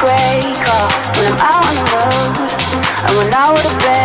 break off when I'm out on the road. and when I would've been.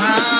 time.